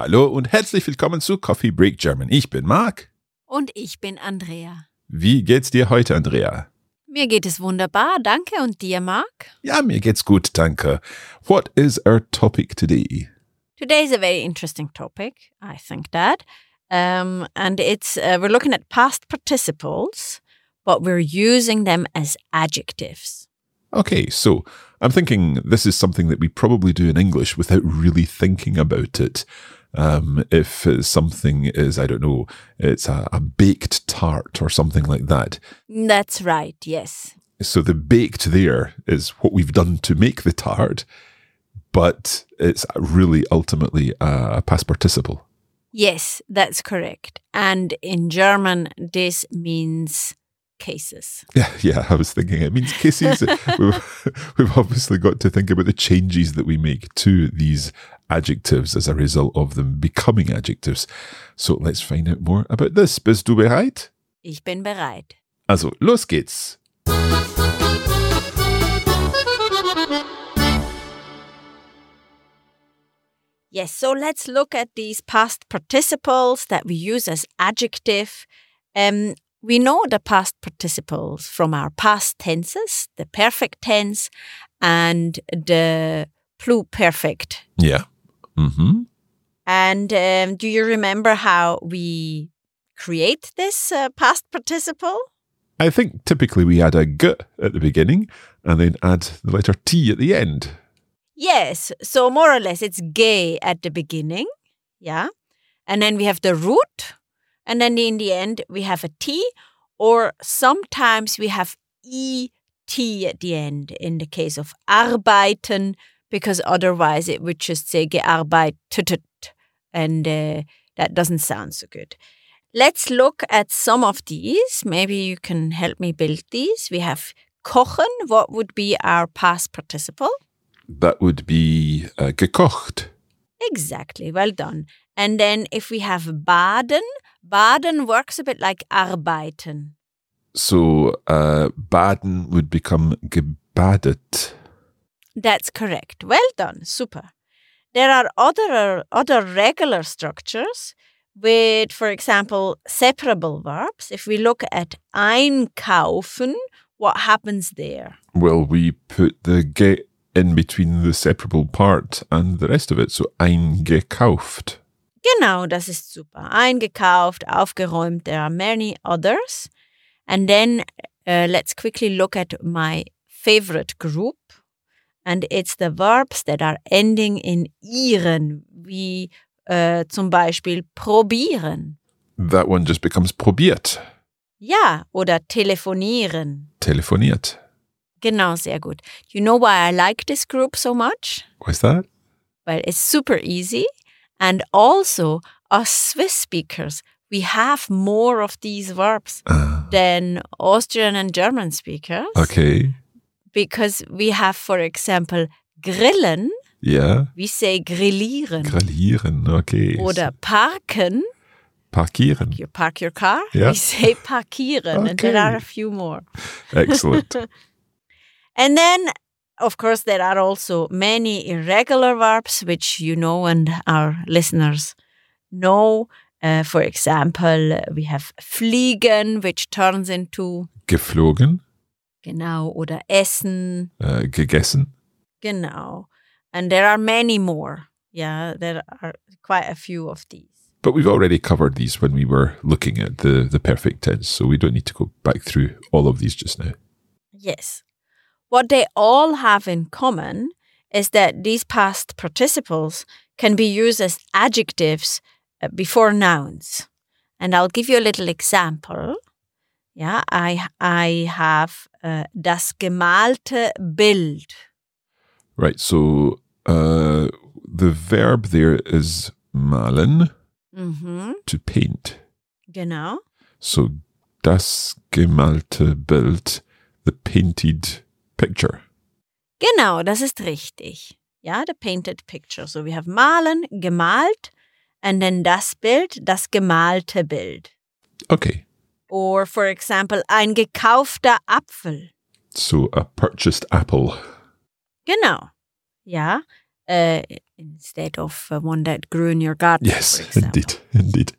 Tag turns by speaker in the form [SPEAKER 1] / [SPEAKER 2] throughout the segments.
[SPEAKER 1] Hallo und herzlich willkommen zu Coffee Break German. Ich bin Marc.
[SPEAKER 2] Und ich bin Andrea.
[SPEAKER 1] Wie geht's dir heute, Andrea?
[SPEAKER 2] Mir geht es wunderbar, danke. Und dir, Marc?
[SPEAKER 1] Ja, mir geht's gut, danke. What is our topic today?
[SPEAKER 2] Today is a very interesting topic, I think that. Um, and it's uh, we're looking at past participles, but we're using them as adjectives.
[SPEAKER 1] Okay, so I'm thinking this is something that we probably do in English without really thinking about it. Um, if something is, I don't know, it's a, a baked tart or something like that.
[SPEAKER 2] That's right, yes.
[SPEAKER 1] So the baked there is what we've done to make the tart, but it's really ultimately a past participle.
[SPEAKER 2] Yes, that's correct. And in German, this means cases.
[SPEAKER 1] Yeah, yeah, I was thinking it means cases. we've, we've obviously got to think about the changes that we make to these adjectives as a result of them becoming adjectives. So let's find out more about this. Bist du bereit?
[SPEAKER 2] Ich bin bereit.
[SPEAKER 1] Also, los geht's.
[SPEAKER 2] Yes, so let's look at these past participles that we use as adjective. Um, we know the past participles from our past tenses, the perfect tense and the pluperfect.
[SPEAKER 1] Yeah. Mm-hmm.
[SPEAKER 2] And um, do you remember how we create this uh, past participle?
[SPEAKER 1] I think typically we add a g at the beginning and then add the letter t at the end.
[SPEAKER 2] Yes, so more or less it's ge at the beginning, yeah, and then we have the root, and then in the end we have a t, or sometimes we have et at the end in the case of arbeiten, because otherwise it would just say gearbeitet, and uh, that doesn't sound so good. Let's look at some of these. Maybe you can help me build these. We have kochen. What would be our past participle?
[SPEAKER 1] That would be uh, gekocht.
[SPEAKER 2] Exactly. Well done. And then if we have baden, baden works a bit like arbeiten.
[SPEAKER 1] So uh, baden would become gebadet.
[SPEAKER 2] That's correct. Well done. Super. There are other other regular structures with, for example, separable verbs. If we look at einkaufen, what happens there?
[SPEAKER 1] Well, we put the ge in between the separable part and the rest of it. So eingekauft.
[SPEAKER 2] Genau, das ist super. Eingekauft, aufgeräumt. There are many others. And then uh, let's quickly look at my favorite group. And it's the verbs that are ending in iren, wie uh, zum Beispiel probieren.
[SPEAKER 1] That one just becomes probiert.
[SPEAKER 2] Ja, oder telefonieren.
[SPEAKER 1] Telefoniert.
[SPEAKER 2] Genau, sehr gut. You know why I like this group so much?
[SPEAKER 1] What's that?
[SPEAKER 2] Well, it's super easy. And also, us Swiss speakers, we have more of these verbs
[SPEAKER 1] Uh,
[SPEAKER 2] than Austrian and German speakers.
[SPEAKER 1] okay.
[SPEAKER 2] Because we have, for example, grillen,
[SPEAKER 1] Yeah.
[SPEAKER 2] we say grillieren.
[SPEAKER 1] Grillieren. Okay.
[SPEAKER 2] Oder parken,
[SPEAKER 1] Parkieren.
[SPEAKER 2] You park your car.
[SPEAKER 1] Yeah.
[SPEAKER 2] We say parkieren, and there are a few more.
[SPEAKER 1] Excellent.
[SPEAKER 2] And then, of course, there are also many irregular verbs which you know and our listeners know. Uh, for example, we have fliegen, which turns into
[SPEAKER 1] Geflogen,
[SPEAKER 2] genau oder essen,
[SPEAKER 1] uh, gegessen.
[SPEAKER 2] genau. And there are many more. Yeah, there are quite a few of these.
[SPEAKER 1] But we've already covered these when we were looking at the, the perfect tense, so we don't need to go back through all of these just now.
[SPEAKER 2] Yes. What they all have in common is that these past participles can be used as adjectives uh, before nouns. And I'll give you a little example. Yeah, I I have uh, das gemalte Bild.
[SPEAKER 1] Right, so uh, the verb there is malen,
[SPEAKER 2] Mhm.
[SPEAKER 1] to paint.
[SPEAKER 2] Genau.
[SPEAKER 1] So das gemalte Bild, the painted picture.
[SPEAKER 2] Genau, das ist richtig. Ja, the painted picture. So we have malen, gemalt, and then das Bild, das gemalte Bild.
[SPEAKER 1] Okay,
[SPEAKER 2] Or, for example, ein gekaufter Apfel.
[SPEAKER 1] so a purchased apple.
[SPEAKER 2] Genau. Ja. Uh, instead of uh, one that grew in your garden.
[SPEAKER 1] Yes, indeed, indeed.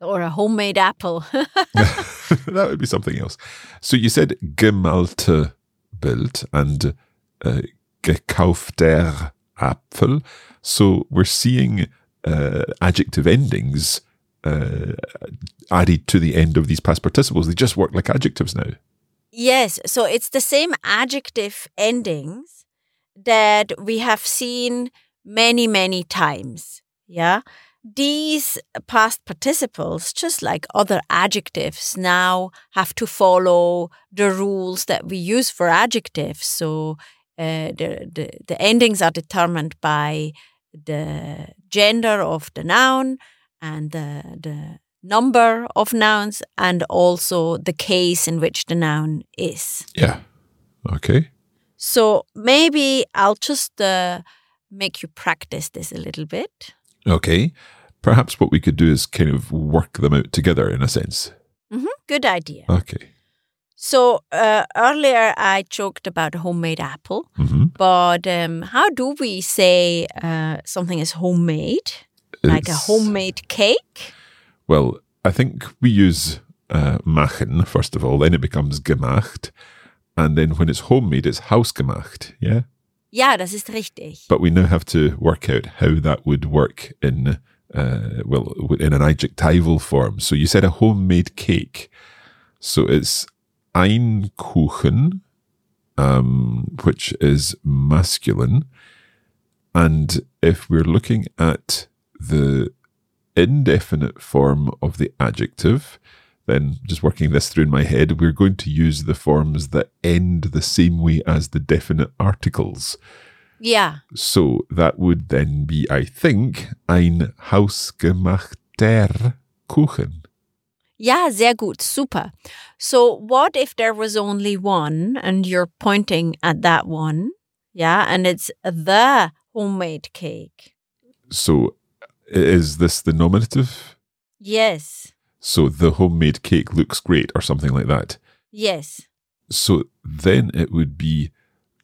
[SPEAKER 2] Or a homemade apple.
[SPEAKER 1] that would be something else. So you said gemalte And uh, gekaufter Apfel. So we're seeing uh, adjective endings uh, added to the end of these past participles. They just work like adjectives now.
[SPEAKER 2] yes. So it's the same adjective endings that we have seen many, many times. Yeah. These past participles, just like other adjectives, now have to follow the rules that we use for adjectives. So uh, the, the, the endings are determined by the gender of the noun and the, the number of nouns and also the case in which the noun is.
[SPEAKER 1] Yeah. Okay.
[SPEAKER 2] So maybe I'll just uh, make you practice this a little bit.
[SPEAKER 1] Okay. Perhaps what we could do is kind of work them out together in a sense.
[SPEAKER 2] hmm Good idea.
[SPEAKER 1] Okay.
[SPEAKER 2] So uh, earlier I joked about a homemade apple,
[SPEAKER 1] hmm
[SPEAKER 2] but um, how do we say uh, something is homemade? Like a homemade cake?
[SPEAKER 1] Well, I think we use uh, machen first of all, then it becomes gemacht. And then when it's homemade, it's hausgemacht. Yeah.
[SPEAKER 2] Das ist richtig.
[SPEAKER 1] But we now have to work out how that would work in, uh, well, in an adjectival form. So you said a homemade cake. So it's ein Kuchen, um, which is masculine. And if we're looking at the indefinite form of the adjective, then just working this through in my head, we're going to use the forms that end the same way as the definite articles.
[SPEAKER 2] Yeah.
[SPEAKER 1] So that would then be, I think, ein hausgemachter Kuchen.
[SPEAKER 2] Yeah, sehr gut, super. So what if there was only one and you're pointing at that one? Yeah, and it's the homemade cake.
[SPEAKER 1] So is this the nominative?
[SPEAKER 2] Yes,
[SPEAKER 1] So the homemade cake looks great, or something like that.
[SPEAKER 2] yes.
[SPEAKER 1] So then it would be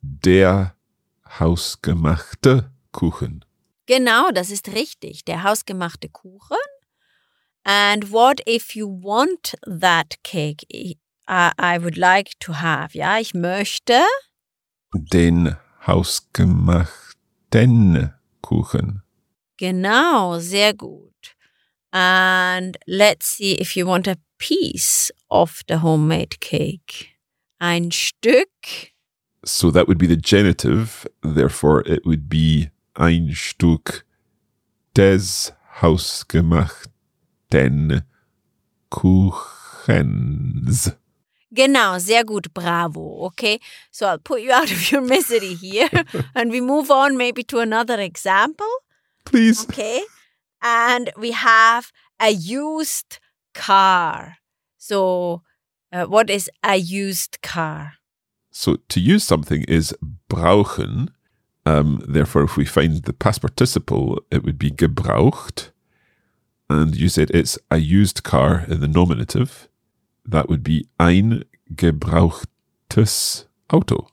[SPEAKER 1] der hausgemachte Kuchen.
[SPEAKER 2] Genau, das ist richtig. Der hausgemachte Kuchen. And what if you want that cake? I, I would like to have. Ja, ich möchte.
[SPEAKER 1] Den hausgemachten Kuchen.
[SPEAKER 2] Genau, sehr gut. And let's see if you want a piece of the homemade cake. Ein Stück.
[SPEAKER 1] So that would be the genitive. Therefore, it would be ein Stück des hausgemachten Kuchens.
[SPEAKER 2] Genau, sehr gut, bravo. Okay, so I'll put you out of your misery here and we move on maybe to another example.
[SPEAKER 1] Please.
[SPEAKER 2] Okay. And we have a used car. So, uh, what is a used car?
[SPEAKER 1] So to use something is brauchen. Um, therefore, if we find the past participle, it would be gebraucht. and you said it's a used car in the nominative. That would be ein gebrauchtes Auto.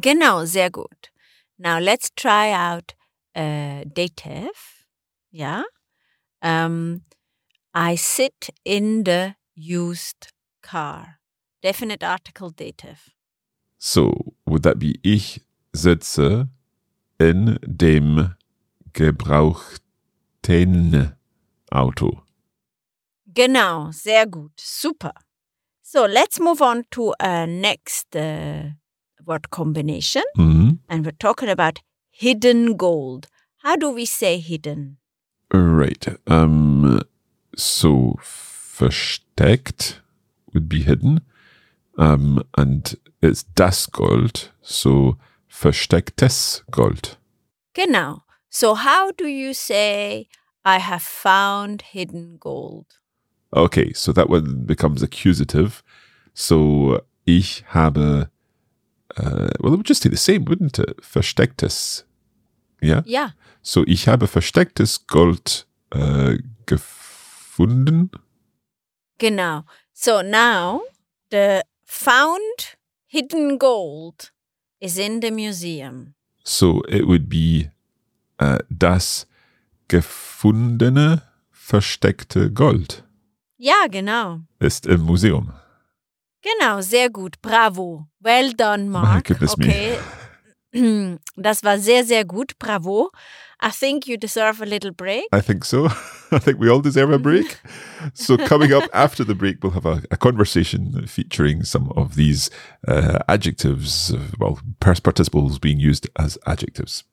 [SPEAKER 2] Genau, sehr gut. Now let's try out uh, dative. Yeah. Um, I sit in the used car. Definite article dative.
[SPEAKER 1] So, would that be ich sitze in dem gebrauchten Auto?
[SPEAKER 2] Genau, sehr gut. Super. So let's move on to a next uh, word combination.
[SPEAKER 1] Mhm.
[SPEAKER 2] And we're talking about hidden gold. How do we say hidden?
[SPEAKER 1] Right. Um, so versteckt would be hidden. Um, and it's das Gold. So verstecktes Gold.
[SPEAKER 2] Genau. So how do you say I have found hidden gold?
[SPEAKER 1] Okay, so that one becomes accusative. So ich habe, uh, well, it would just say the same, wouldn't it? Verstecktes. Yeah?
[SPEAKER 2] Yeah.
[SPEAKER 1] So ich habe verstecktes Gold uh, gefunden.
[SPEAKER 2] Genau. So now the found hidden gold is in the museum.
[SPEAKER 1] So it would be uh, das gefundene versteckte Gold
[SPEAKER 2] Ja, genau.
[SPEAKER 1] ist im Museum.
[SPEAKER 2] Genau, sehr gut. Bravo. Well done, Mark.
[SPEAKER 1] me.
[SPEAKER 2] okay. Das war sehr, sehr gut. Bravo. I think you deserve a little break.
[SPEAKER 1] I think so. I think we all deserve a break. so, coming up after the break, we'll have a, a conversation featuring some of these uh, adjectives, uh, well, past participles being used as adjectives.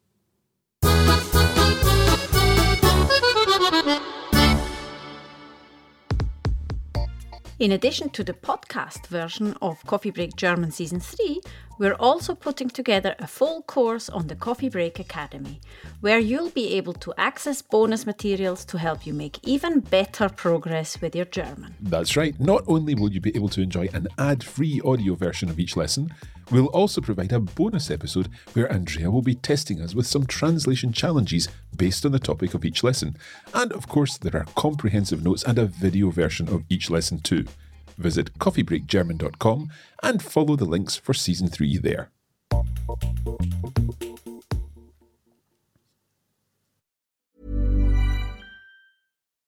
[SPEAKER 3] In addition to the podcast version of Coffee Break German Season 3, we're also putting together a full course on the Coffee Break Academy, where you'll be able to access bonus materials to help you make even better progress with your German.
[SPEAKER 1] That's right. Not only will you be able to enjoy an ad free audio version of each lesson, we'll also provide a bonus episode where Andrea will be testing us with some translation challenges based on the topic of each lesson. And of course, there are comprehensive notes and a video version of each lesson too. Visit coffeebreakgerman.com and follow the links for season 3 there.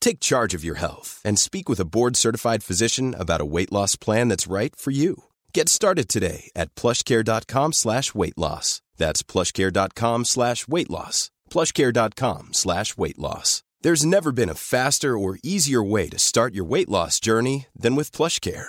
[SPEAKER 4] Take charge of your health and speak with a board-certified physician about a weight loss plan that's right for you. Get started today at plushcare.com slash weight loss. That's plushcare.com slash weight loss. plushcare.com slash weight loss. There's never been a faster or easier way to start your weight loss journey than with PlushCare.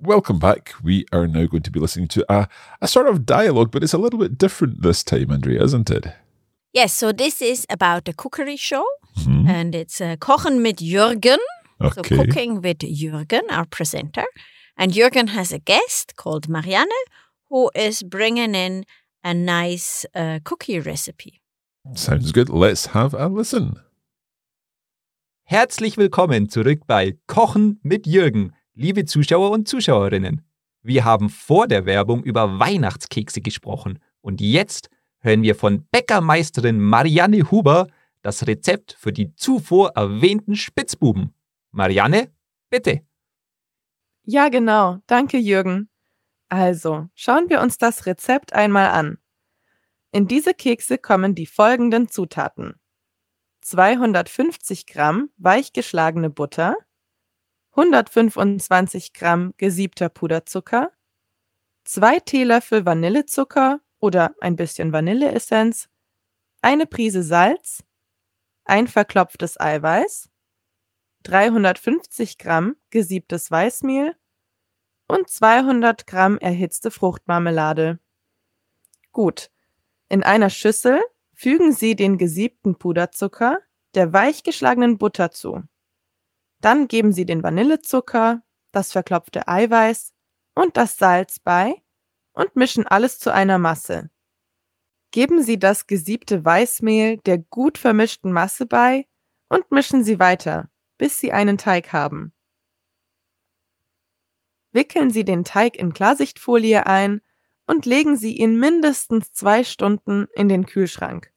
[SPEAKER 1] Welcome back. We are now going to be listening to a, a sort of dialogue, but it's a little bit different this time, Andrea, isn't it?
[SPEAKER 2] Yes, so this is about a cookery show and it's uh, Kochen mit Jürgen. So
[SPEAKER 1] Okay.
[SPEAKER 2] cooking with Jürgen, our presenter. And Jürgen has a guest called Marianne who is bringing in a nice uh, cookie recipe.
[SPEAKER 1] Sounds good. Let's have a listen.
[SPEAKER 5] Herzlich willkommen zurück bei Kochen mit Jürgen, liebe Zuschauer und Zuschauerinnen. Wir haben vor der Werbung über Weihnachtskekse gesprochen und jetzt hören wir von Bäckermeisterin Marianne Huber das Rezept für die zuvor erwähnten Spitzbuben. Marianne, bitte.
[SPEAKER 6] Ja, genau. Danke, Jürgen. Also, schauen wir uns das Rezept einmal an. In diese Kekse kommen die folgenden Zutaten. 250 Gramm weichgeschlagene Butter, 125 Gramm gesiebter Puderzucker, 2 Teelöffel Vanillezucker oder ein bisschen Vanilleessenz, eine Prise Salz, ein verklopftes Eiweiß, 350 Gramm gesiebtes Weißmehl und 200 Gramm erhitzte Fruchtmarmelade. Gut, in einer Schüssel Fügen Sie den gesiebten Puderzucker der weichgeschlagenen Butter zu. Dann geben Sie den Vanillezucker, das verklopfte Eiweiß und das Salz bei und mischen alles zu einer Masse. Geben Sie das gesiebte Weißmehl der gut vermischten Masse bei und mischen Sie weiter, bis Sie einen Teig haben. Wickeln Sie den Teig in Klarsichtfolie ein und legen Sie ihn mindestens zwei Stunden in den Kühlschrank.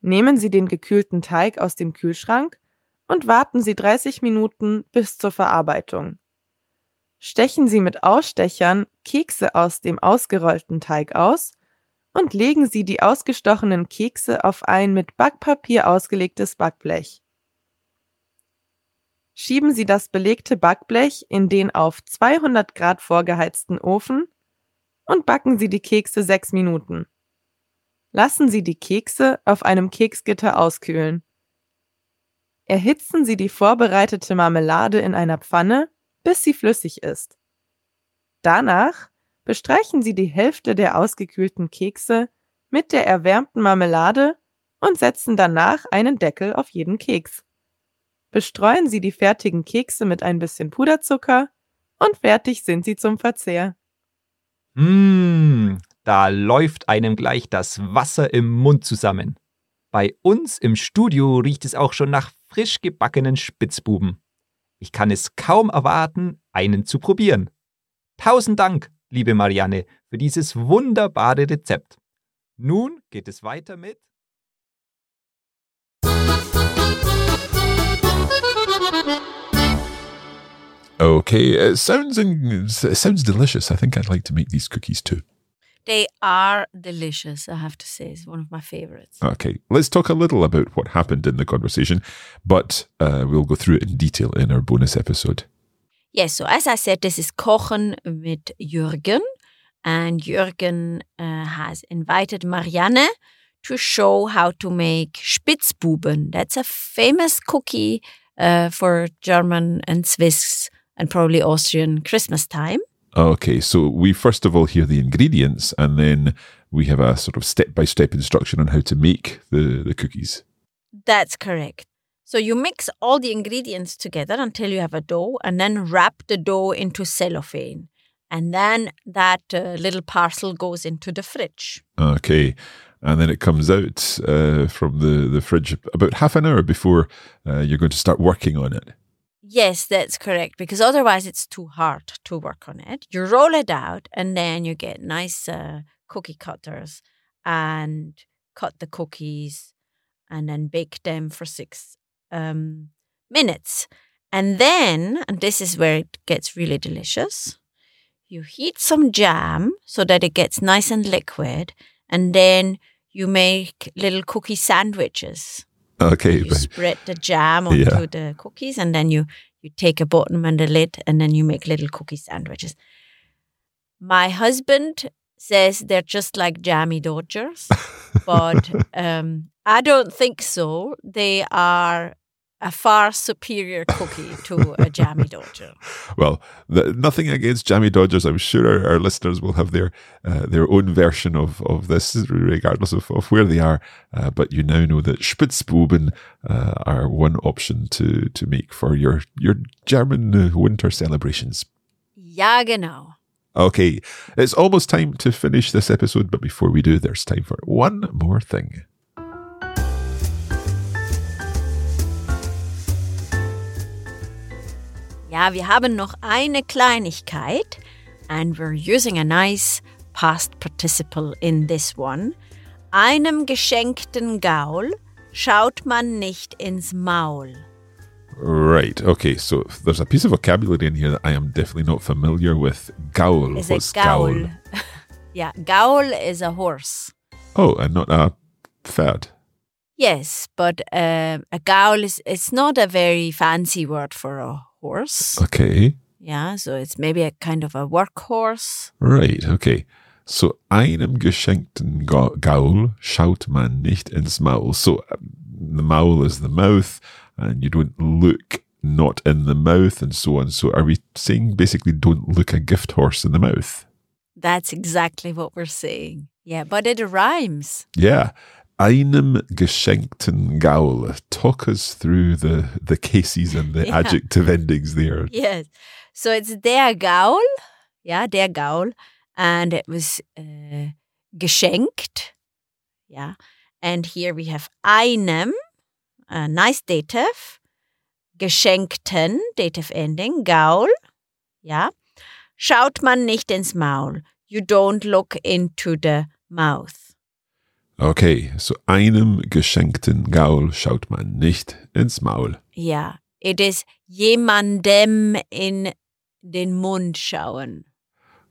[SPEAKER 6] Nehmen Sie den gekühlten Teig aus dem Kühlschrank und warten Sie 30 Minuten bis zur Verarbeitung. Stechen Sie mit Ausstechern Kekse aus dem ausgerollten Teig aus und legen Sie die ausgestochenen Kekse auf ein mit Backpapier ausgelegtes Backblech. Schieben Sie das belegte Backblech in den auf 200 Grad vorgeheizten Ofen und backen Sie die Kekse sechs Minuten. Lassen Sie die Kekse auf einem Keksgitter auskühlen. Erhitzen Sie die vorbereitete Marmelade in einer Pfanne, bis sie flüssig ist. Danach bestreichen Sie die Hälfte der ausgekühlten Kekse mit der erwärmten Marmelade und setzen danach einen Deckel auf jeden Keks. Bestreuen Sie die fertigen Kekse mit ein bisschen Puderzucker und fertig sind sie zum Verzehr.
[SPEAKER 5] Mmh, da läuft einem gleich das Wasser im Mund zusammen. Bei uns im Studio riecht es auch schon nach frisch gebackenen Spitzbuben. Ich kann es kaum erwarten, einen zu probieren. Tausend Dank, liebe Marianne, für dieses wunderbare Rezept. Nun geht es weiter mit
[SPEAKER 1] Okay, it sounds in, it sounds delicious. I think I'd like to make these cookies too.
[SPEAKER 2] They are delicious, I have to say. It's one of my favorites.
[SPEAKER 1] Okay, let's talk a little about what happened in the conversation, but uh, we'll go through it in detail in our bonus episode.
[SPEAKER 2] Yes, so as I said, this is Kochen mit Jürgen. And Jürgen uh, has invited Marianne to show how to make Spitzbuben. That's a famous cookie uh, for German and Swiss and probably Austrian Christmas time.
[SPEAKER 1] Okay, so we first of all hear the ingredients and then we have a sort of step by step instruction on how to make the, the cookies.
[SPEAKER 2] That's correct. So you mix all the ingredients together until you have a dough and then wrap the dough into cellophane. And then that uh, little parcel goes into the fridge.
[SPEAKER 1] Okay, and then it comes out uh, from the, the fridge about half an hour before uh, you're going to start working on it.
[SPEAKER 2] Yes, that's correct, because otherwise it's too hard to work on it. You roll it out and then you get nice uh, cookie cutters and cut the cookies and then bake them for six um, minutes. And then, and this is where it gets really delicious, you heat some jam so that it gets nice and liquid, and then you make little cookie sandwiches.
[SPEAKER 1] Okay,
[SPEAKER 2] You spread the jam onto
[SPEAKER 1] Yeah.
[SPEAKER 2] the cookies, and then you you take a bottom and a lid, and then you make little cookie sandwiches. My husband says they're just like jammy dodgers, but um, I don't think so. They are a far superior cookie to a jammy dodger.
[SPEAKER 1] well, the, nothing against Jammy Dodgers. I'm sure our, our listeners will have their uh, their own version of, of this, regardless of, of where they are. Uh, but you now know that Spitzbuben uh, are one option to, to make for your your German winter celebrations.
[SPEAKER 2] Ja, genau.
[SPEAKER 1] Okay, it's almost time to finish this episode, but before we do, there's time for one more thing.
[SPEAKER 2] Ja, wir haben noch eine Kleinigkeit and we're using a nice past participle in this one. Einem geschenkten Gaul schaut man nicht ins Maul.
[SPEAKER 1] Right. Okay. So there's a piece of vocabulary in here that I am definitely not familiar with. Gaul.
[SPEAKER 2] Is
[SPEAKER 1] What's
[SPEAKER 2] a Gaul? yeah, Gaul is a horse.
[SPEAKER 1] Oh, and not a pferd.
[SPEAKER 2] Yes, but uh, a Gaul is it's not a very fancy word for a horse.
[SPEAKER 1] Okay.
[SPEAKER 2] Yeah, so it's maybe a kind of a workhorse.
[SPEAKER 1] Right. Okay. So einem geschenkten Gaul schaut man nicht ins Maul. So the Maul is the mouth, and you don't look not in the mouth, and so on. So are we saying basically don't look a gift horse in the mouth?
[SPEAKER 2] That's exactly what we're saying. Yeah, but it rhymes.
[SPEAKER 1] Yeah. Einem geschenkten Gaul. Talk us through the, the cases and the
[SPEAKER 2] Yeah.
[SPEAKER 1] adjective endings there.
[SPEAKER 2] Yes. So it's der Gaul. Yeah, der Gaul. And it was uh, geschenkt. Yeah. And here we have einem, a nice dative. Geschenkten, dative ending. Gaul. Yeah. Schaut man nicht ins Maul. You don't look into the mouth.
[SPEAKER 1] Okay, so einem geschenkten Gaul schaut man nicht ins Maul.
[SPEAKER 2] Yeah. It is jemandem in den Mund schauen.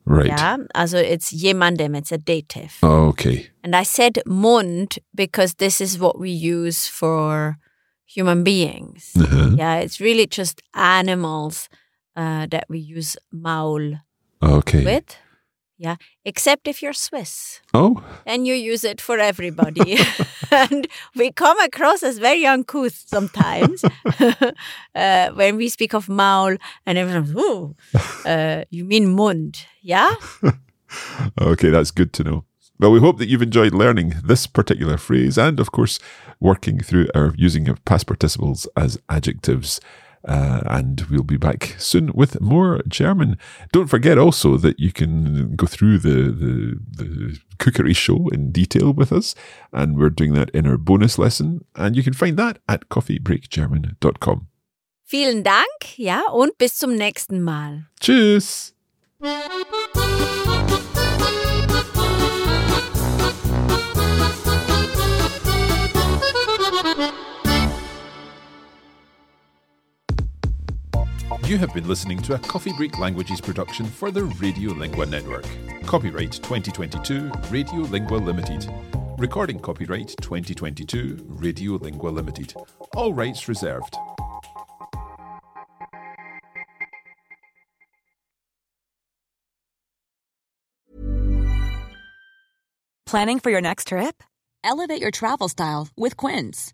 [SPEAKER 1] Right.
[SPEAKER 2] Yeah. Also it's jemandem, it's a dative.
[SPEAKER 1] Okay.
[SPEAKER 2] And I said Mund because this is what we use for human beings.
[SPEAKER 1] Uh-huh.
[SPEAKER 2] Yeah, it's really just animals uh, that we use Maul
[SPEAKER 1] Okay.
[SPEAKER 2] with. Yeah, except if you're Swiss,
[SPEAKER 1] Oh,
[SPEAKER 2] And you use it for everybody. and we come across as very uncouth sometimes uh, when we speak of Maul, and everyone's, ooh, uh, you mean Mund, yeah?
[SPEAKER 1] okay, that's good to know. Well, we hope that you've enjoyed learning this particular phrase and, of course, working through our using of past participles as adjectives. Uh, and we'll be back soon with more German. Don't forget also that you can go through the, the, the cookery show in detail with us, and we're doing that in our bonus lesson, and you can find that at coffeebreakgerman.com.
[SPEAKER 2] Vielen Dank, ja, und bis zum nächsten Mal.
[SPEAKER 1] Tschüss! You have been listening to a Coffee Break Languages production for the Radiolingua Network. Copyright 2022 Radiolingua Limited. Recording copyright 2022 Radiolingua Limited. All rights reserved.
[SPEAKER 7] Planning for your next trip? Elevate your travel style with Quince.